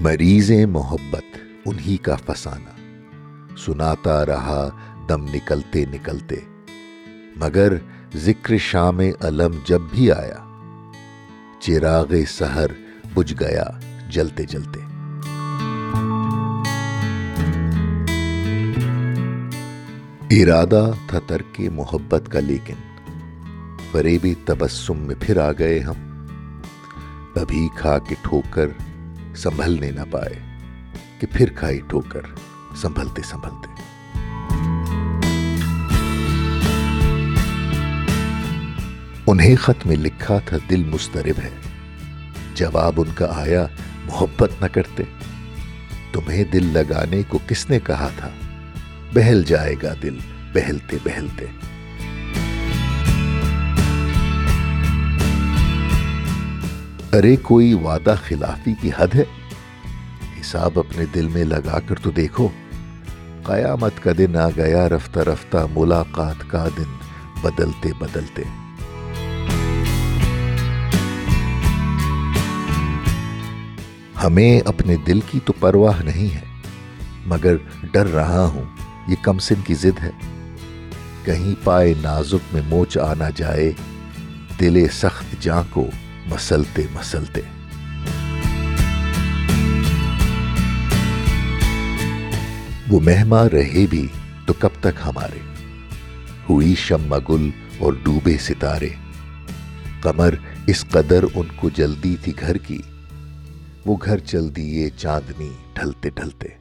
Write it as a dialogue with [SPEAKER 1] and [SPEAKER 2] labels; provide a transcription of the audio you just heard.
[SPEAKER 1] مریض محبت، انہی کا فسانہ۔ سناتا رہا دم نکلتے نکلتے، مگر ذکر شام علم جب بھی آیا، چراغ سحر بجھ گیا جلتے جلتے۔ ارادہ تھا ترک محبت کا، لیکن فریبی تبسم میں پھر آ گئے ہم۔ ابھی کھا کے ٹھوکر سنبھلنے نہ پائے کہ پھر کھائی ٹھوکر سنبھلتے سنبھلتے۔ انہیں خط میں لکھا تھا دل مسترب ہے۔ جواب ان کا آیا، محبت نہ کرتے۔ تمہیں دل لگانے کو کس نے کہا تھا؟ بہل جائے گا دل بہلتے بہلتے۔ ارے کوئی وعدہ خلافی کی حد ہے؟ حساب اپنے دل میں لگا کر تو دیکھو۔ قیامت کا دن آ گیا رفتہ رفتہ ملاقات کا دن، بدلتے بدلتے۔ ہمیں اپنے دل کی تو پرواہ نہیں ہے، مگر ڈر رہا ہوں، یہ کم سن کی ضد ہے۔ کہیں پائے نازک میں موچ آنا جائے، دل سخت جاں کو مسلتے مسلتے۔ وہ مہما رہے بھی تو کب تک ہمارے؟ ہوئی شم گل اور ڈوبے ستارے۔ کمر اس قدر ان کو جلدی تھی گھر کی۔ وہ گھر چل دیے چاندنی ڈھلتے ڈھلتے۔